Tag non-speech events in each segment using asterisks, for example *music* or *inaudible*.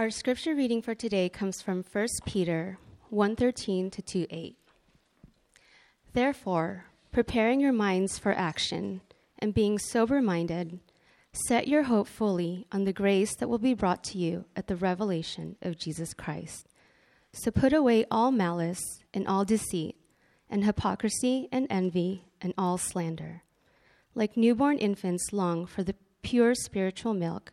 Our scripture reading for today comes from 1 Peter 1:13 to 2:8. Therefore, preparing your minds for action and being sober-minded, set your hope fully on the grace that will be brought to you at the revelation of Jesus Christ. So put away all malice and all deceit and hypocrisy and envy and all slander. Like newborn infants long for the pure spiritual milk,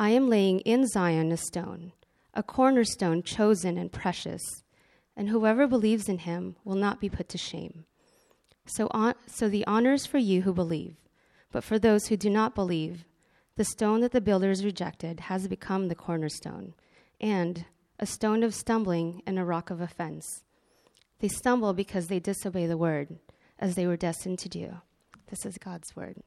I am laying in Zion a stone, a cornerstone chosen and precious, and whoever believes in him will not be put to shame. So, on, so the honor is for you who believe, but for those who do not believe, the stone that the builders rejected has become the cornerstone, and a stone of stumbling and a rock of offense. They stumble because they disobey the word, as they were destined to do. This is God's word.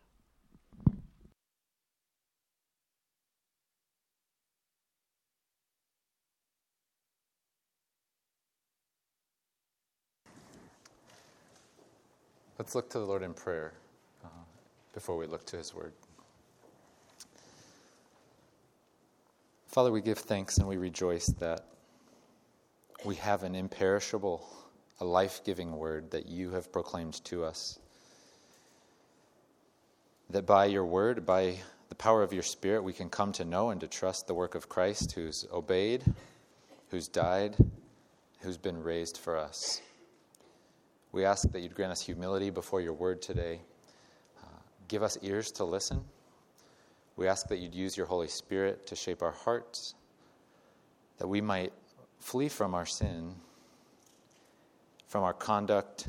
Let's look to the Lord in prayer uh, before we look to His Word. Father, we give thanks and we rejoice that we have an imperishable, a life giving Word that you have proclaimed to us. That by your Word, by the power of your Spirit, we can come to know and to trust the work of Christ who's obeyed, who's died, who's been raised for us. We ask that you'd grant us humility before your word today. Uh, give us ears to listen. We ask that you'd use your Holy Spirit to shape our hearts, that we might flee from our sin, from our conduct,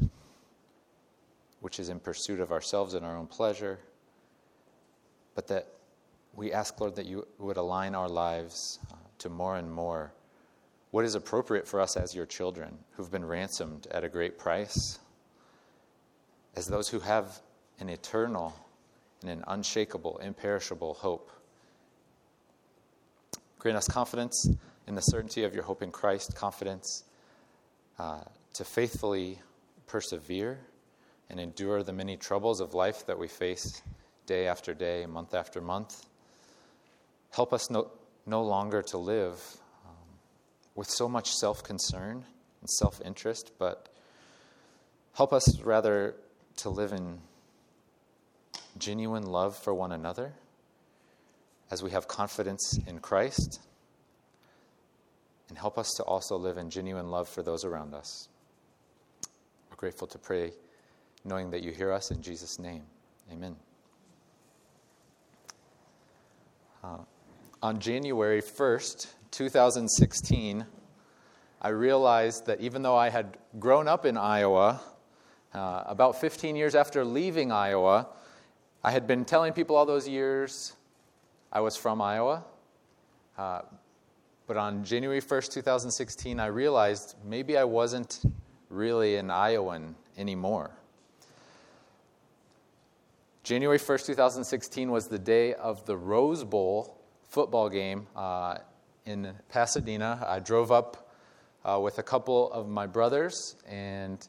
which is in pursuit of ourselves and our own pleasure, but that we ask, Lord, that you would align our lives uh, to more and more what is appropriate for us as your children who've been ransomed at a great price, as those who have an eternal and an unshakable, imperishable hope. Grant us confidence in the certainty of your hope in Christ, confidence uh, to faithfully persevere and endure the many troubles of life that we face day after day, month after month. Help us no, no longer to live with so much self concern and self interest, but help us rather to live in genuine love for one another as we have confidence in Christ, and help us to also live in genuine love for those around us. We're grateful to pray, knowing that you hear us in Jesus' name. Amen. Uh, on January 1st, 2016, I realized that even though I had grown up in Iowa, uh, about 15 years after leaving Iowa, I had been telling people all those years I was from Iowa. Uh, but on January 1st, 2016, I realized maybe I wasn't really an Iowan anymore. January 1st, 2016 was the day of the Rose Bowl football game uh, in Pasadena. I drove up uh, with a couple of my brothers, and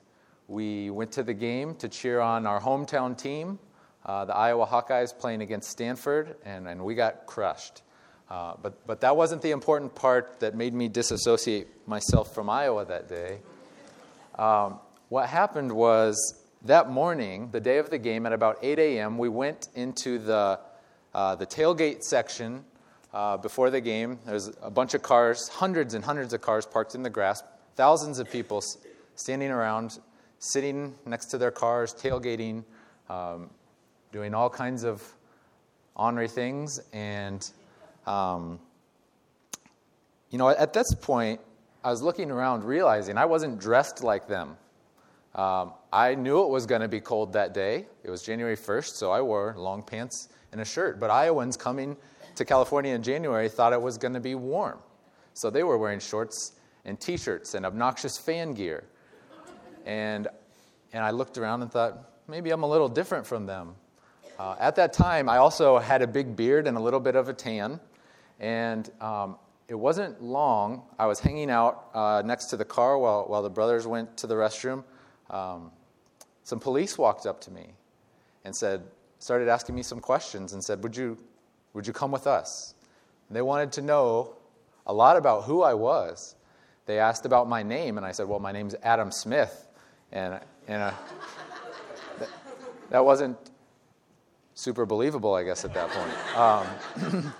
we went to the game to cheer on our hometown team, uh, the Iowa Hawkeyes, playing against Stanford, and, and we got crushed. Uh, but, but that wasn't the important part that made me disassociate myself from Iowa that day. Um, what happened was that morning, the day of the game, at about 8 a.m., we went into the, uh, the tailgate section uh, before the game. There's a bunch of cars, hundreds and hundreds of cars parked in the grass, thousands of people standing around, sitting next to their cars, tailgating, um, doing all kinds of ornery things. And, um, you know, at this point, I was looking around realizing I wasn't dressed like them. Um, I knew it was going to be cold that day. It was January 1st, so I wore long pants and a shirt. But Iowans coming to California in January thought it was going to be warm. So they were wearing shorts and t shirts and obnoxious fan gear. And, and I looked around and thought, maybe I'm a little different from them. Uh, at that time, I also had a big beard and a little bit of a tan. And um, it wasn't long. I was hanging out uh, next to the car while, while the brothers went to the restroom. Um, some police walked up to me and said, started asking me some questions and said, Would you, would you come with us? And they wanted to know a lot about who I was. They asked about my name, and I said, Well, my name's Adam Smith. And, and uh, that wasn't super believable, I guess, at that point. Um,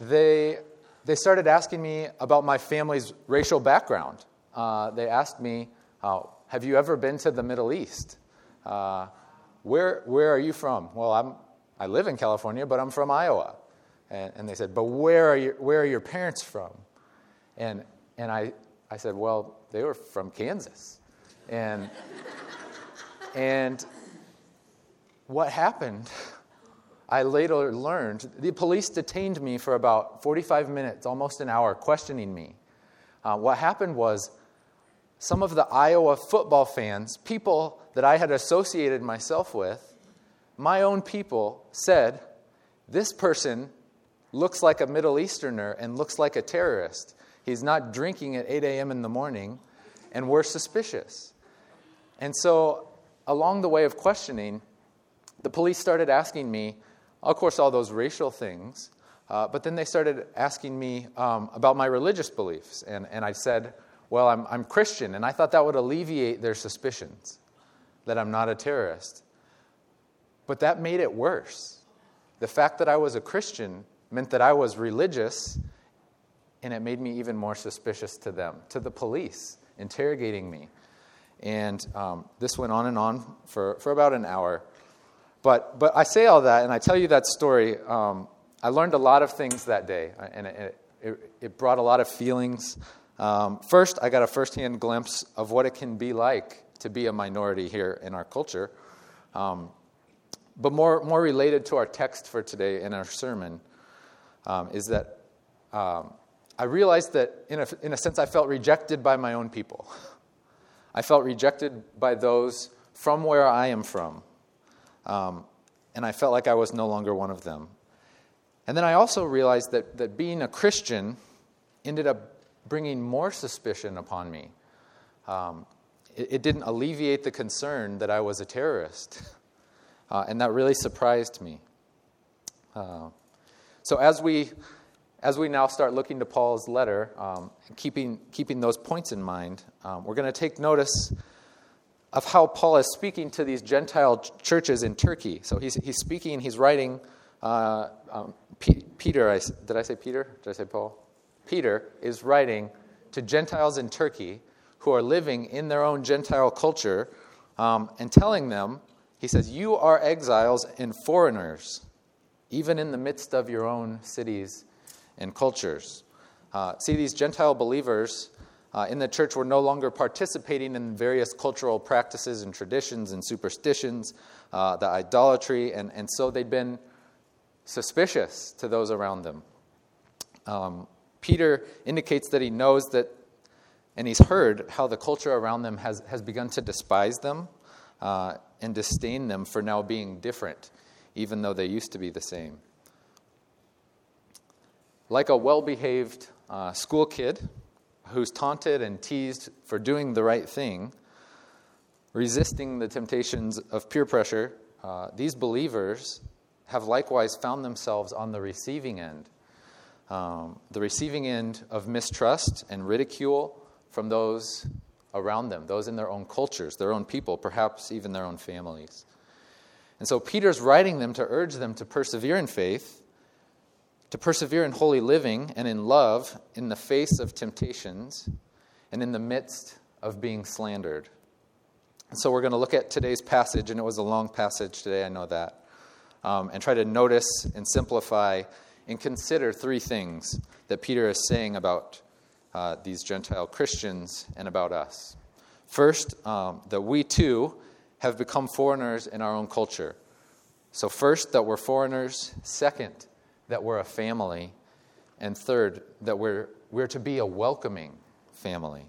*clears throat* they, they started asking me about my family's racial background. Uh, they asked me, uh, Have you ever been to the Middle East? Uh, where, where are you from? Well, I'm, I live in California, but I'm from Iowa. And, and they said, But where are, your, where are your parents from? And, and I, I said, Well, they were from Kansas. And, and what happened I later learned the police detained me for about 45 minutes, almost an hour, questioning me. Uh, what happened was some of the Iowa football fans, people that I had associated myself with, my own people said, This person looks like a Middle Easterner and looks like a terrorist. He's not drinking at 8 a.m. in the morning, and we're suspicious. And so, along the way of questioning, the police started asking me, of course, all those racial things. Uh, but then they started asking me um, about my religious beliefs. And, and I said, Well, I'm, I'm Christian. And I thought that would alleviate their suspicions that I'm not a terrorist. But that made it worse. The fact that I was a Christian meant that I was religious, and it made me even more suspicious to them, to the police, interrogating me. And um, this went on and on for, for about an hour. But, but I say all that, and I tell you that story. Um, I learned a lot of things that day, and it, it, it brought a lot of feelings. Um, first, I got a firsthand glimpse of what it can be like to be a minority here in our culture. Um, but more, more related to our text for today in our sermon um, is that um, I realized that, in a, in a sense, I felt rejected by my own people. *laughs* I felt rejected by those from where I am from. Um, and I felt like I was no longer one of them. And then I also realized that, that being a Christian ended up bringing more suspicion upon me. Um, it, it, didn't alleviate the concern that I was a terrorist. *laughs* Uh, and that really surprised me. Uh, so as we, as we now start looking to Paul's letter, um, keeping, keeping those points in mind, um, we're going to take notice of how Paul is speaking to these Gentile churches in Turkey. So he's, he's speaking, he's writing. Uh, um, P- Peter, I, did I say Peter? Did I say Paul? Peter is writing to Gentiles in Turkey who are living in their own Gentile culture um, and telling them, he says, You are exiles and foreigners, even in the midst of your own cities and cultures. Uh, see, these Gentile believers uh, in the church were no longer participating in various cultural practices and traditions and superstitions, uh, the idolatry, and, and so they'd been suspicious to those around them. Um, Peter indicates that he knows that, and he's heard how the culture around them has, has begun to despise them uh, and disdain them for now being different, even though they used to be the same. Like a well behaved uh, school kid, who's taunted and teased for doing the right thing, resisting the temptations of peer pressure, uh, these believers have likewise found themselves on the receiving end. Um, the receiving end of mistrust and ridicule from those around them, those in their own cultures, their own people, perhaps even their own families. And so Peter's writing them to urge them to persevere in faith to persevere in holy living and in love in the face of temptations and in the midst of being slandered. And so we're going to look at today's passage, and it was a long passage today, I know that, um, and try to notice and simplify and consider three things that Peter is saying about uh, these Gentile Christians and about us. First, um, that we too have become foreigners in our own culture. So, first, that we're foreigners. Second, that we're a family. And third, that we're we're to be a welcoming family.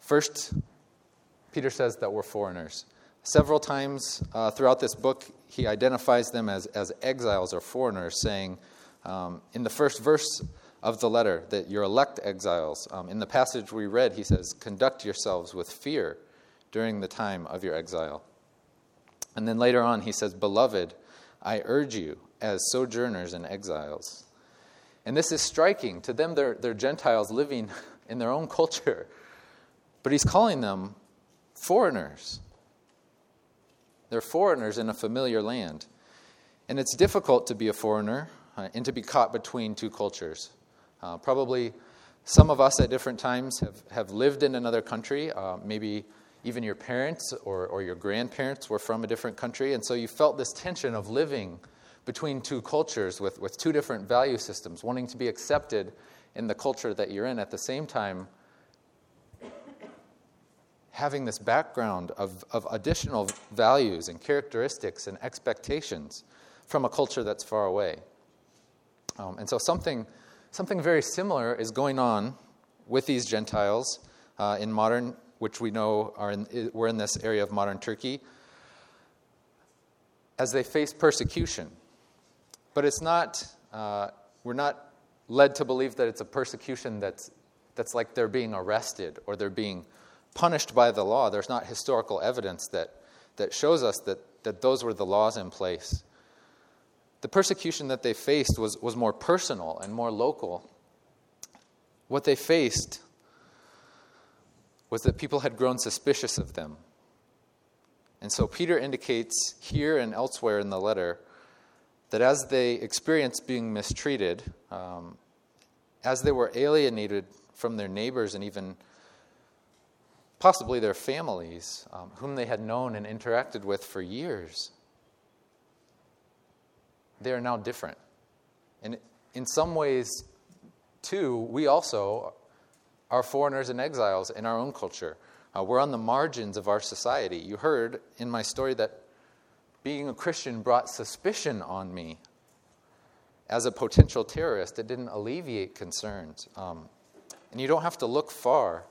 First, Peter says that we're foreigners. Several times uh, throughout this book, he identifies them as, as exiles or foreigners, saying um, in the first verse of the letter that you're elect exiles. Um, in the passage we read, he says, Conduct yourselves with fear during the time of your exile. And then later on, he says, Beloved, I urge you as sojourners and exiles. And this is striking. To them, they're, they're Gentiles living *laughs* in their own culture. But he's calling them foreigners. They're foreigners in a familiar land. And it's difficult to be a foreigner uh, and to be caught between two cultures. Uh, probably some of us at different times have, have lived in another country. Uh, maybe even your parents or, or your grandparents were from a different country. And so you felt this tension of living between two cultures with, with two different value systems, wanting to be accepted in the culture that you're in at the same time having this background of, of additional values and characteristics and expectations from a culture that's far away. Um, and so something, something very similar is going on with these Gentiles uh, in modern, which we know are in, we're in this area of modern Turkey, as they face persecution. But it's not, uh, we're not led to believe that it's a persecution that's, that's like they're being arrested or they're being punished by the law. There's not historical evidence that, that shows us that, that those were the laws in place. The persecution that they faced was, was more personal and more local. What they faced was that people had grown suspicious of them. And so Peter indicates here and elsewhere in the letter that as they experienced being mistreated, um, as they were alienated from their neighbors and even possibly their families, um, whom they had known and interacted with for years, they are now different. And in some ways, too, we also are foreigners and exiles in our own culture. Uh, we're on the margins of our society. You heard in my story that being a Christian brought suspicion on me as a potential terrorist. It didn't alleviate concerns. Um, and you don't have to look far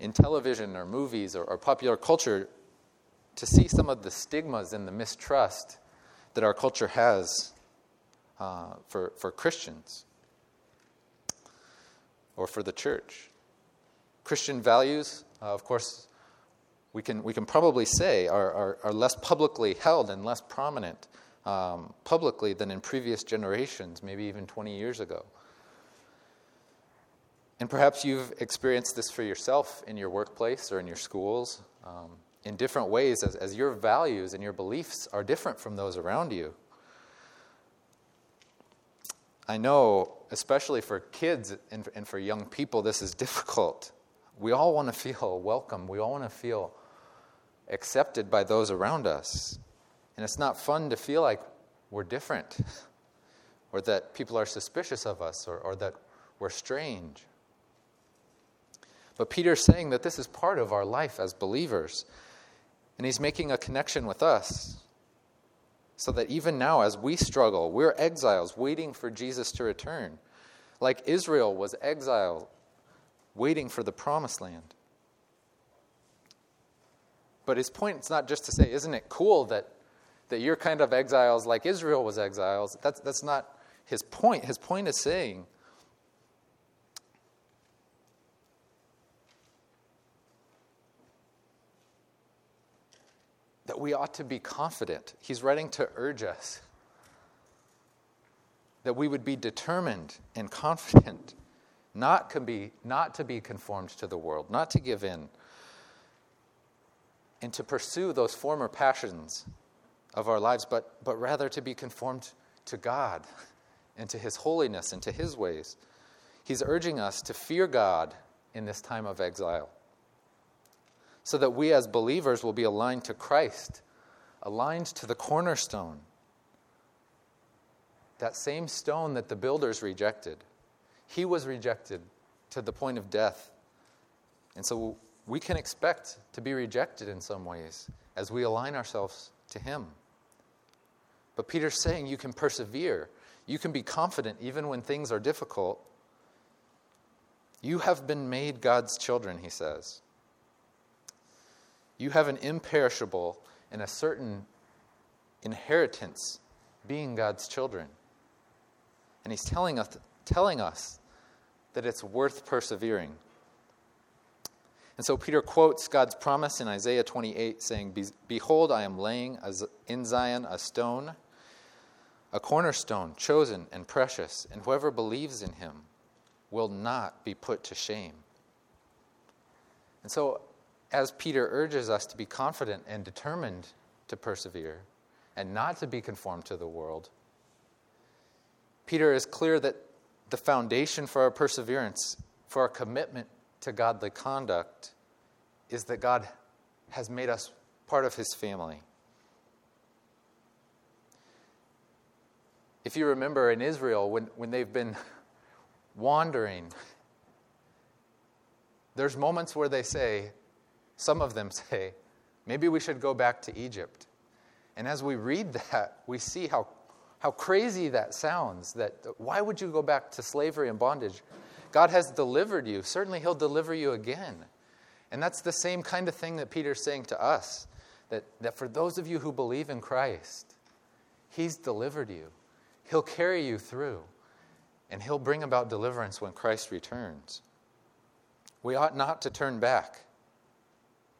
in television or movies or, or popular culture to see some of the stigmas and the mistrust that our culture has uh, for, for Christians or for the church. Christian values, uh, of course, we can, we can probably say are, are, are less publicly held and less prominent um, publicly than in previous generations, maybe even 20 years ago. And perhaps you've experienced this for yourself in your workplace or in your schools um, in different ways as, as your values and your beliefs are different from those around you. I know, especially for kids and, and for young people, this is difficult. We all want to feel *laughs* welcome, we all want to feel accepted by those around us. And it's not fun to feel like we're different *laughs* or that people are suspicious of us or, or that we're strange. But Peter's saying that this is part of our life as believers. And he's making a connection with us. So that even now, as we struggle, we're exiles waiting for Jesus to return. Like Israel was exiled, waiting for the promised land. But his point is not just to say, isn't it cool that, that you're kind of exiles like Israel was exiles? That's, that's not his point. His point is saying, that we ought to be confident. He's writing to urge us that we would be determined and confident not, be, not to be conformed to the world, not to give in, and to pursue those former passions of our lives, but, but rather to be conformed to God and to His holiness and to His ways. He's urging us to fear God in this time of exile so that we as believers will be aligned to Christ, aligned to the cornerstone. That same stone that the builders rejected. He was rejected to the point of death. And so we can expect to be rejected in some ways as we align ourselves to Him. But Peter's saying you can persevere, You can be confident even when things are difficult. You have been made God's children, he says. You have an imperishable and a certain inheritance being God's children. And he's telling us, telling us that it's worth persevering. And so Peter quotes God's promise in Isaiah 28, saying, Behold, I am laying in Zion a stone, a cornerstone, chosen and precious, and whoever believes in him will not be put to shame. And so, as Peter urges us to be confident and determined to persevere and not to be conformed to the world, Peter is clear that the foundation for our perseverance, for our commitment to godly conduct, is that God has made us part of his family. If you remember in Israel, when, when they've been wandering, there's moments where they say, some of them *laughs* say, maybe we should go back to Egypt. And as we read that, we see how how crazy that sounds. That why would you go back to slavery and bondage? God has delivered you. Certainly, He'll deliver you again. And that's the same kind of thing that Peter's saying to us that, that for those of you who believe in Christ, He's delivered you. He'll carry you through, and He'll bring about deliverance when Christ returns. We ought not to turn back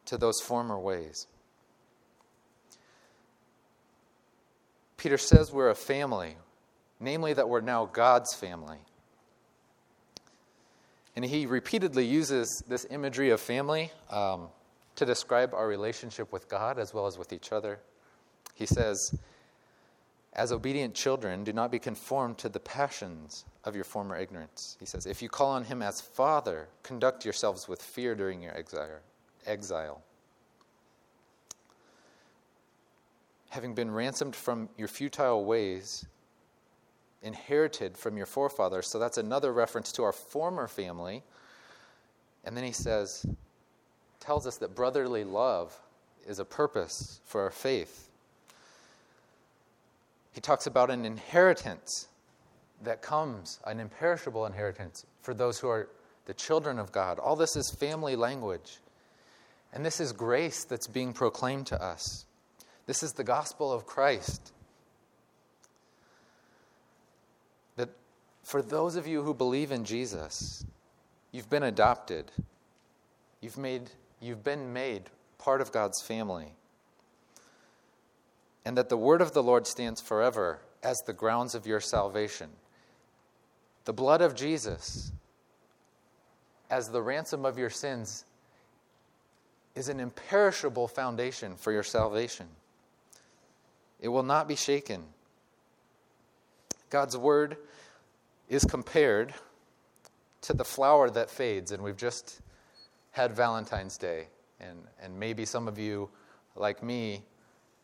to those former ways. Peter says we're a family, namely that we're now God's family. And he repeatedly uses this imagery of family um, to describe our relationship with God as well as with each other. He says, As obedient children, do not be conformed to the passions of your former ignorance. He says, If you call on him as Father, conduct yourselves with fear during your exile. Having been ransomed from your futile ways, inherited from your forefathers. So that's another reference to our former family. And then he says, tells us that brotherly love is a purpose for our faith. He talks about an inheritance that comes, an imperishable inheritance for those who are the children of God. All this is family language. And this is grace that's being proclaimed to us. This is the gospel of Christ. That for those of you who believe in Jesus, you've been adopted. You've, made, you've been made part of God's family. And that the word of the Lord stands forever as the grounds of your salvation. The blood of Jesus, as the ransom of your sins, is an imperishable foundation for your salvation. It will not be shaken. God's word is compared to the flower that fades, and we've just had Valentine's Day. And, and maybe some of you, like me,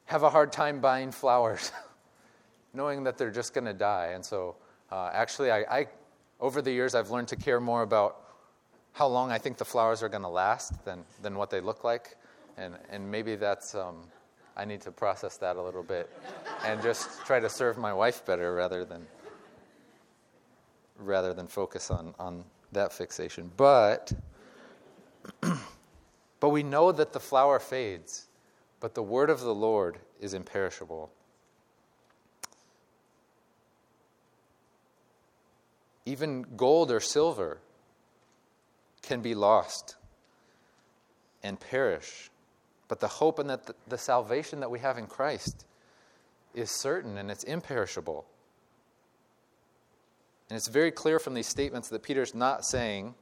have a hard time buying flowers, *laughs* knowing that they're just going to die. And so, uh, actually, I, I, over the years, I've learned to care more about how long I think the flowers are going to last than, than what they look like. And, and maybe that's, um, I need to process that a little bit and just try to serve my wife better rather than rather than focus on, on that fixation. But *clears throat* but we know that the flower fades, but the word of the Lord is imperishable. Even gold or silver can be lost and perish. But the hope and that the, salvation that we have in Christ is certain and it's imperishable. And it's very clear from these statements that Peter's not saying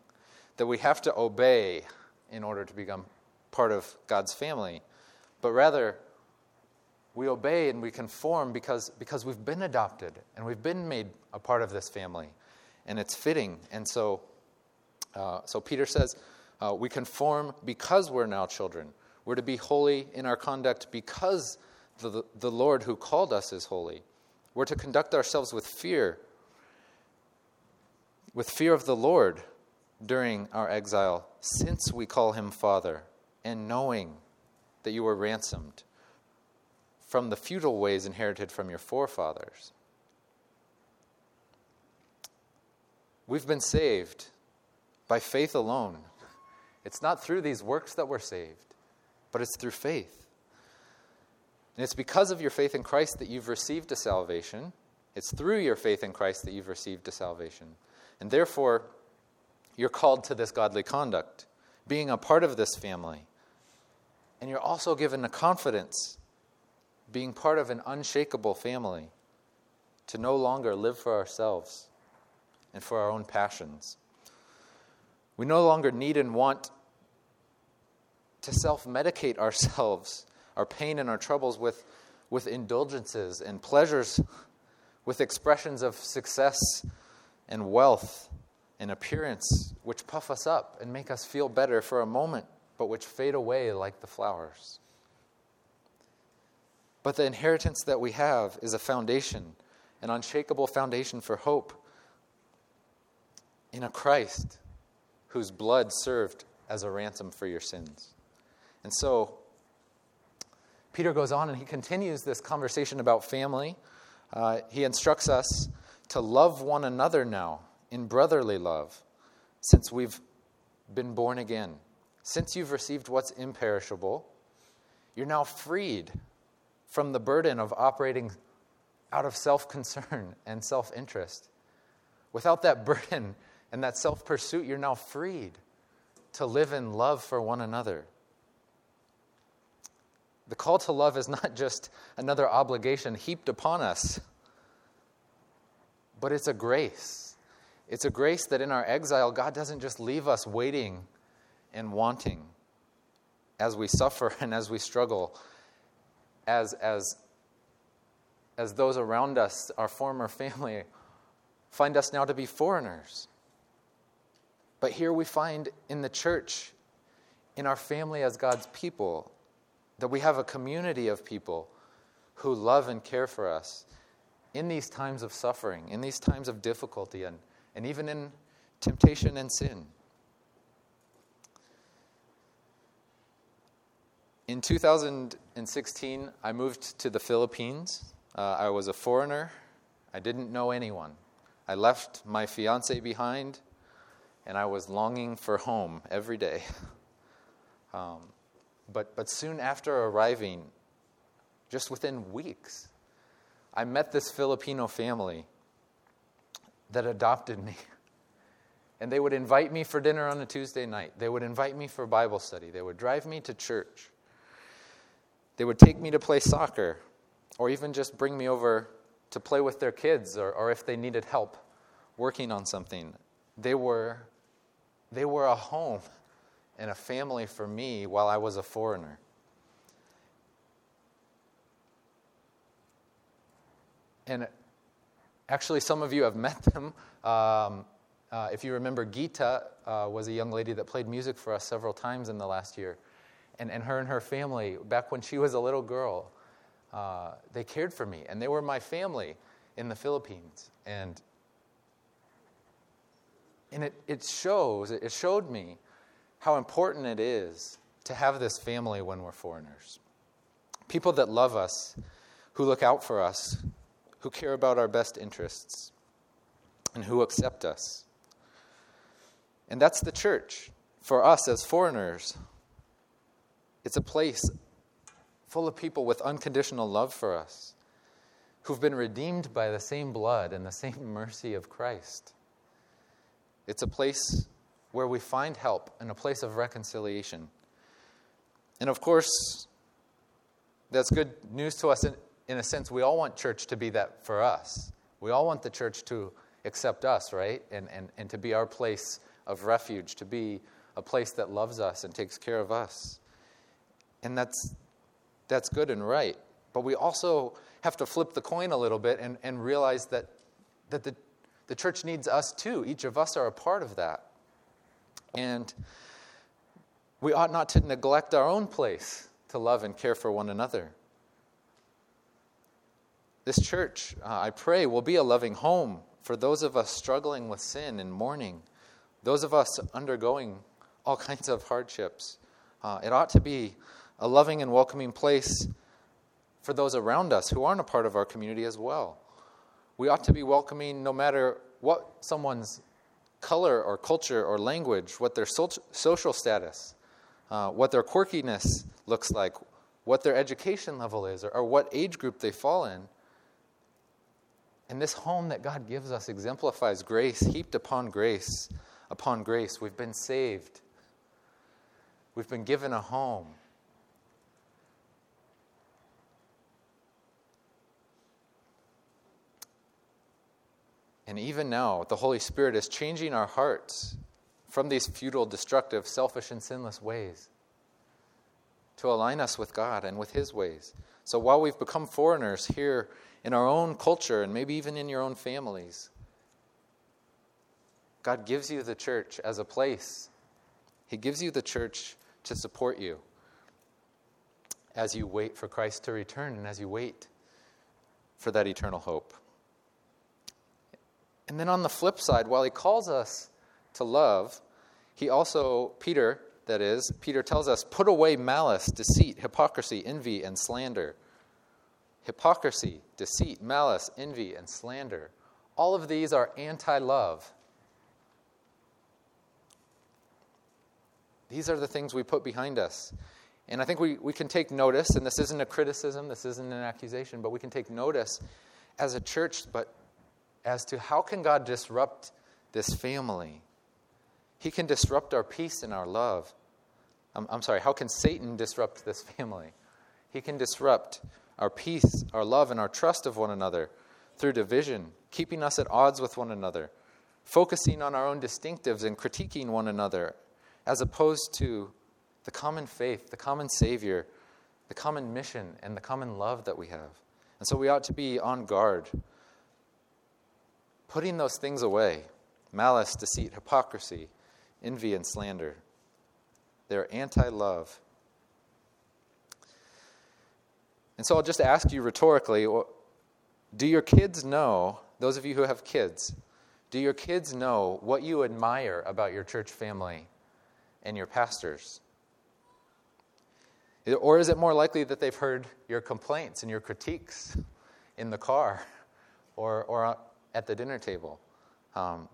that we have to obey in order to become part of God's family, but rather we obey and we conform because, because we've been adopted and we've been made a part of this family, and it's fitting. And so, uh, so Peter says uh, we conform because we're now children. We're to be holy in our conduct because the, the Lord who called us is holy. We're to conduct ourselves with fear, with fear of the Lord during our exile, since we call him Father, and knowing that you were ransomed from the futile ways inherited from your forefathers. We've been saved by faith alone. It's not through these works that we're saved, but it's through faith. And it's because of your faith in Christ that you've received a salvation. It's through your faith in Christ that you've received a salvation. And therefore, you're called to this godly conduct, being a part of this family. And you're also given a confidence, being part of an unshakable family, to no longer live for ourselves and for our own passions. We no longer need and want to self medicate ourselves, *laughs* our pain and our troubles, with, with indulgences and pleasures, with expressions of success and wealth and appearance, which puff us up and make us feel better for a moment, but which fade away like the flowers. But the inheritance that we have is a foundation, an unshakable foundation for hope in a Christ whose blood served as a ransom for your sins. And so, Peter goes on and he continues this conversation about family. Uh, he instructs us to love one another now in brotherly love, since we've been born again. Since you've received what's imperishable, you're now freed from the burden of operating out of self concern *laughs* and self interest. Without that burden, and that self pursuit, you're now freed to live in love for one another. The call to love is not *laughs* just another obligation heaped upon us, but it's a grace. It's a grace that in our exile, God doesn't just leave us waiting and wanting as we suffer *laughs* and as we struggle, as, as, as those around us, our former family, find us now to be foreigners. But here we find in the church, in our family as God's people, that we have a community of people who love and care for us in these times of suffering, in these times of difficulty, and, and even in temptation and sin. In 2016, I moved to the Philippines. Uh, I was a foreigner. I didn't know anyone. I left my fiance behind and I was longing for home every day. *laughs* Um, but, but soon after arriving, just within weeks, I met this Filipino family that adopted me. *laughs* And they would invite me for dinner on a Tuesday night. They would invite me for Bible study. They would drive me to church. They would take me to play soccer, or even just bring me over to play with their kids, or, or if they needed help working on something. They were they were a home and a family for me while I was a foreigner. And actually, some of you have met them. Um, uh, if you remember, Gita uh, was a young lady that played music for us several times in the last year. And, and her and her family, back when she was a little girl, uh, they cared for me. And they were my family in the Philippines. And and it, it shows, it showed me how important it is to have this family when we're foreigners. People that love us, who look out for us, who care about our best interests, and who accept us. And that's the church for us as foreigners. It's a place full of people with unconditional love for us, who've been redeemed by the same blood and the same *laughs* mercy of Christ. It's a place where we find help and a place of reconciliation. And of course, that's good news to us in, in a sense. We all want church to be that for us. We all want the church to accept us, right? And, and, and to be our place of refuge, to be a place that loves us and takes care of us. And that's, that's good and right. But we also have to flip the coin a little bit and, and realize that, that the the church needs us too. Each of us are a part of that. And we ought not to neglect our own place to love and care for one another. This church, uh, I pray, will be a loving home for those of us struggling with sin and mourning, those of us undergoing all *laughs* kinds of hardships. Uh, it ought to be a loving and welcoming place for those around us who aren't a part of our community as well we ought to be welcoming no matter what someone's color or culture or language, what their so- social status, uh, what their quirkiness looks like, what their education level is, or, or what age group they fall in. And this home that God gives us exemplifies grace, heaped upon grace, upon grace. We've been saved, we've been given a home. And even now, the Holy Spirit is changing our hearts from these futile, destructive, selfish, and sinless ways to align us with God and with His ways. So while we've become foreigners here in our own culture and maybe even in your own families, God gives you the church as a place. He gives you the church to support you as you wait for Christ to return and as you wait for that eternal hope. And then on the flip side, while he calls us to love, he also, Peter, that is, Peter tells us, put away malice, deceit, hypocrisy, envy, and slander. Hypocrisy, deceit, malice, envy, and slander. All of these are anti love. These are the things we put behind us. And I think we, we can take notice, and this isn't a criticism, this isn't an accusation, but we can take notice as a church, but as to how can God disrupt this family? He can disrupt our peace and our love. I'm, I'm sorry, how can Satan disrupt this family? He can disrupt our peace, our love, and our trust of one another through division, keeping us at odds with one another, focusing on our own distinctives and critiquing one another, as opposed to the common faith, the common Savior, the common mission, and the common love that we have. And so we ought to be on guard putting those things away malice, deceit, hypocrisy, envy, and slander. They're anti love. And so I'll just ask you rhetorically do your kids know, those of you who have kids, do your kids know what you admire about your church family and your pastors? Or is it more likely that they've heard your complaints and your critiques in the car or, or at the dinner table. Um,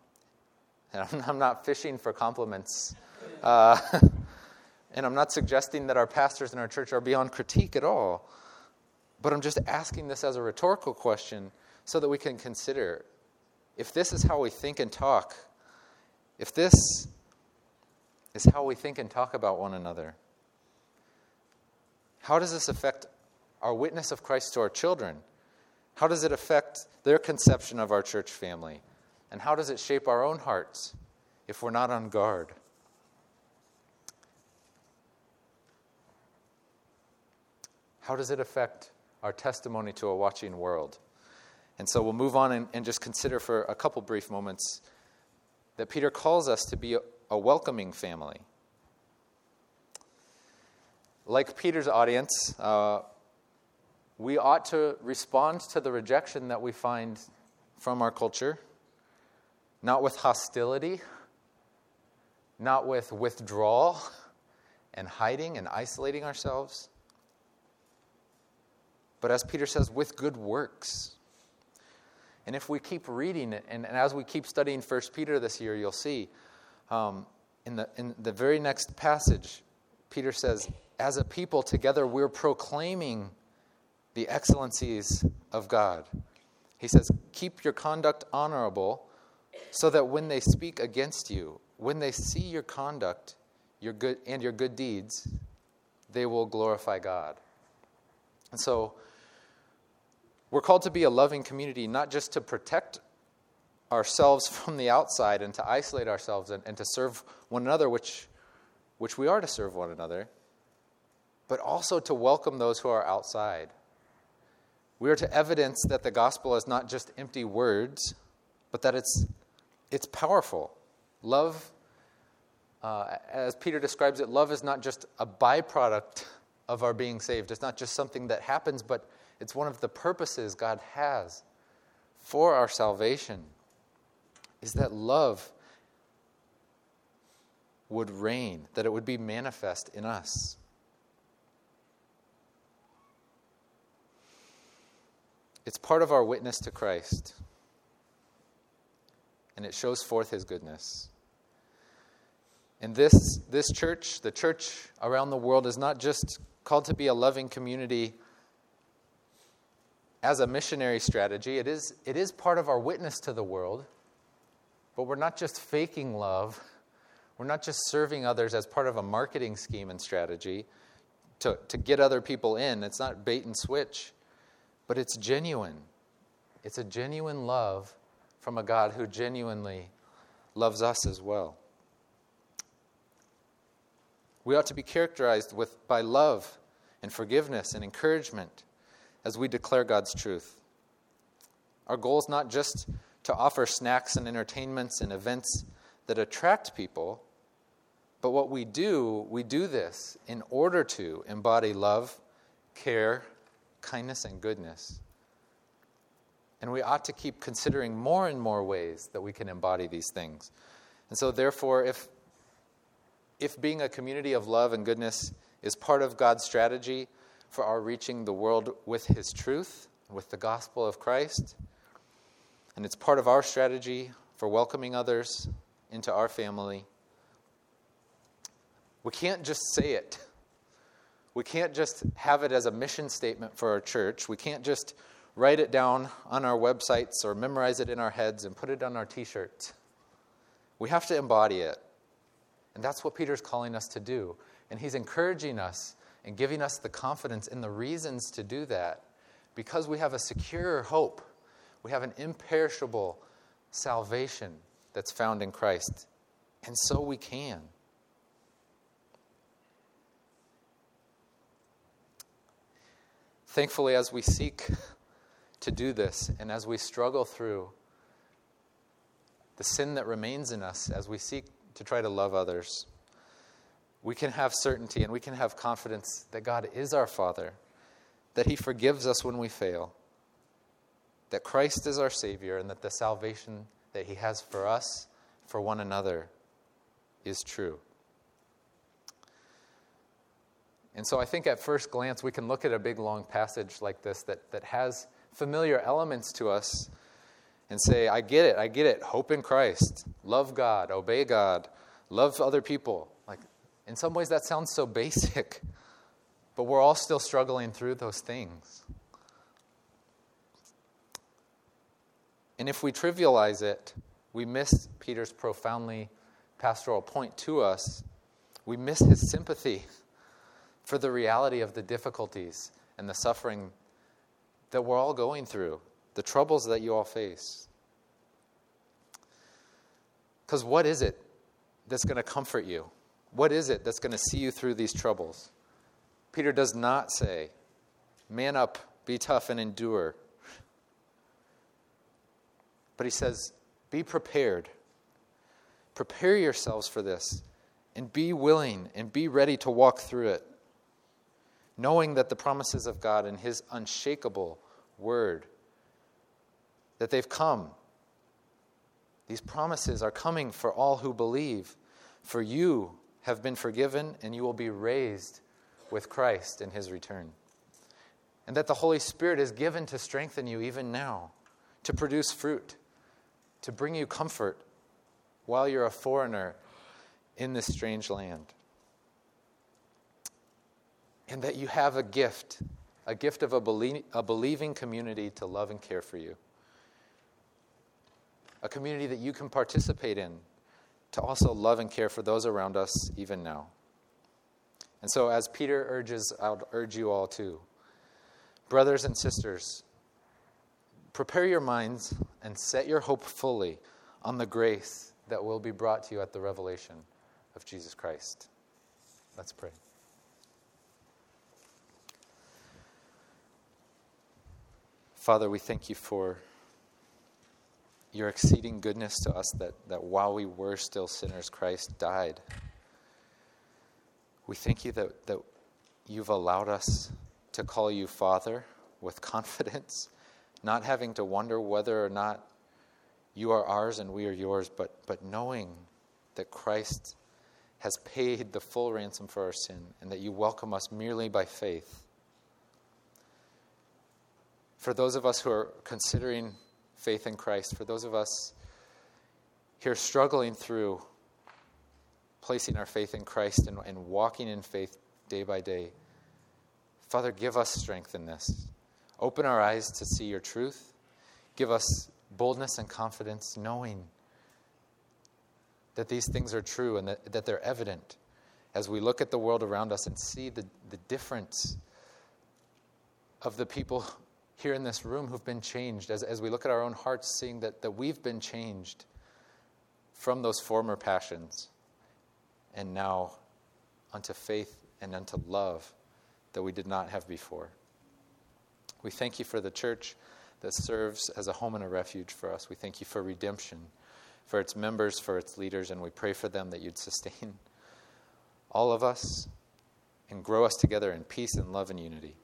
and *laughs* I'm, I'm, not fishing for compliments. Uh, *laughs* and I'm not suggesting that our pastors in our church are beyond critique at all. But I'm just asking this as a rhetorical question so that we can consider if this is how we think and talk, if this is how we think and talk about one another, how does this affect our witness of Christ to our children? How does it affect their conception of our church family? And how does it shape our own hearts if we're not on guard? How does it affect our testimony to a watching world? And so we'll move on and, and just consider for a couple brief moments that Peter calls us to be a, a welcoming family. Like Peter's audience, uh, we ought to respond to the rejection that we find from our culture, not with hostility, not with withdrawal and hiding and isolating ourselves, but as Peter says, with good works. And if we keep reading it, and, and as we keep studying 1 Peter this year, you'll see um, in, the, in the very next passage, Peter says, As a people together, we're proclaiming the excellencies of God. He says, Keep your conduct honorable so that when they speak against you, when they see your conduct your good, and your good deeds, they will glorify God. And so, we're called to be a loving community, not just to protect ourselves *laughs* from the outside and to isolate ourselves and, and to serve one another, which, which we are to serve one another, but also to welcome those who are outside we are to evidence that the gospel is not just empty words, but that it's, it's powerful. Love, uh, as Peter describes it, love is not just a byproduct of our being saved. It's not just something that happens, but it's one of the purposes God has for our salvation. Is that love would reign, that it would be manifest in us. It's part of our witness to Christ. and it shows forth his goodness. And this, this church, the church around the world, is not just called to be a loving community as a missionary strategy. It is, it is part of our witness to the world, but we're not just faking love. We're not just serving others as part of a marketing scheme and strategy to, to get other people in. It's not bait and switch, but it's genuine. It's a genuine love from a God who genuinely loves us as well. We ought to be characterized with, by love and forgiveness and encouragement as we declare God's truth. Our goal is not just to offer snacks and entertainments and events that attract people, but what we do, we do this in order to embody love, care, kindness, and goodness. And we ought to keep considering more and more ways that we can embody these things. And so, therefore, if, if being a community of love and goodness is part of God's strategy for our reaching the world with His truth, with the gospel of Christ, and it's part of our strategy for welcoming others into our family, we can't just say it. *laughs* We can't just have it as a mission statement for our church. We can't just write it down on our websites or memorize it in our heads and put it on our t shirts. We have to embody it. And that's what Peter's calling us to do. And he's encouraging us and giving us the confidence and the reasons to do that because we have a secure hope. We have an imperishable salvation that's found in Christ. And so we can. Thankfully, as we seek to do this and as we struggle through the sin that remains in us, as we seek to try to love others, we can have certainty and we can have confidence that God is our Father, that He forgives us when we fail, that Christ is our Savior, and that the salvation that He has for us, for one another, is true. And so I think at first glance, we can look at a big long passage like this that, that has familiar elements to us and say, I get it, I get it. Hope in Christ, love God, obey God, love other people. Like, in some ways, that sounds so basic, but we're all still struggling through those things. And if we trivialize it, we miss Peter's profoundly pastoral point to us. We miss his sympathy for the reality of the difficulties and the suffering that we're all going through, the troubles that you all face. Because what is it that's going to comfort you? What is it that's going to see you through these troubles? Peter does not say, man up, be tough, and endure. But he says, be prepared. Prepare yourselves for this, and be willing and be ready to walk through it knowing that the promises of God and His unshakable word, that they've come. These promises are coming for all who believe. For you have been forgiven, and you will be raised with Christ in His return. And that the Holy Spirit is given to strengthen you even now, to produce fruit, to bring you comfort while you're a foreigner in this strange land and that you have a gift, a gift of a, belie- a believing community to love and care for you. A community that you can participate in to also love and care for those around us even now. And so, as Peter urges, I'll urge you all too. Brothers and sisters, prepare your minds and set your hope fully on the grace that will be brought to you at the revelation of Jesus Christ. Let's pray. Father, we thank you for your exceeding goodness to us that, that while we were still sinners, Christ died. We thank you that, that you've allowed us to call you Father with *laughs* confidence, not having to wonder whether or not you are ours and we are yours, but, but knowing that Christ has paid the full ransom for our sin and that you welcome us merely by faith for those of us who are considering faith in Christ, for those of us here struggling through placing our faith in Christ and, and walking in faith day by day. Father, give us strength in this. Open our eyes to see your truth. Give us boldness and confidence, knowing that these things are true and that, that they're evident as we look at the world around us and see the, the difference of the people here in this room who've been changed, as, as we look at our own hearts, seeing that, that we've been changed from those former passions and now unto faith and unto love that we did not have before. We thank you for the church that serves as a home and a refuge for us. We thank you for redemption, for its members, for its leaders, and we pray for them that you'd sustain *laughs* all of us and grow us together in peace and love and unity.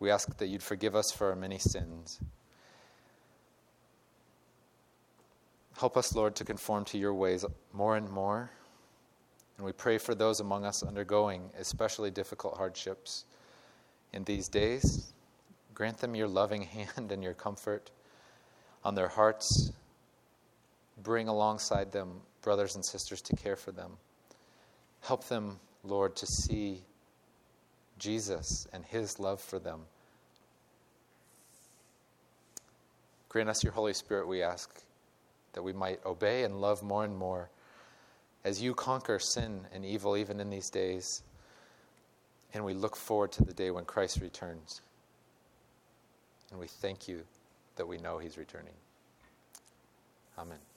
We ask that you'd forgive us for our many sins. Help us, Lord, to conform to your ways more and more. And we pray for those among us undergoing especially difficult hardships in these days. Grant them your loving *laughs* hand and your comfort on their hearts. Bring alongside them brothers and sisters to care for them. Help them, Lord, to see Jesus and his love for them. Grant us your Holy Spirit, we ask, that we might obey and love more and more as you conquer sin and evil even in these days. And we look forward to the day when Christ returns. And we thank you that we know he's returning. Amen.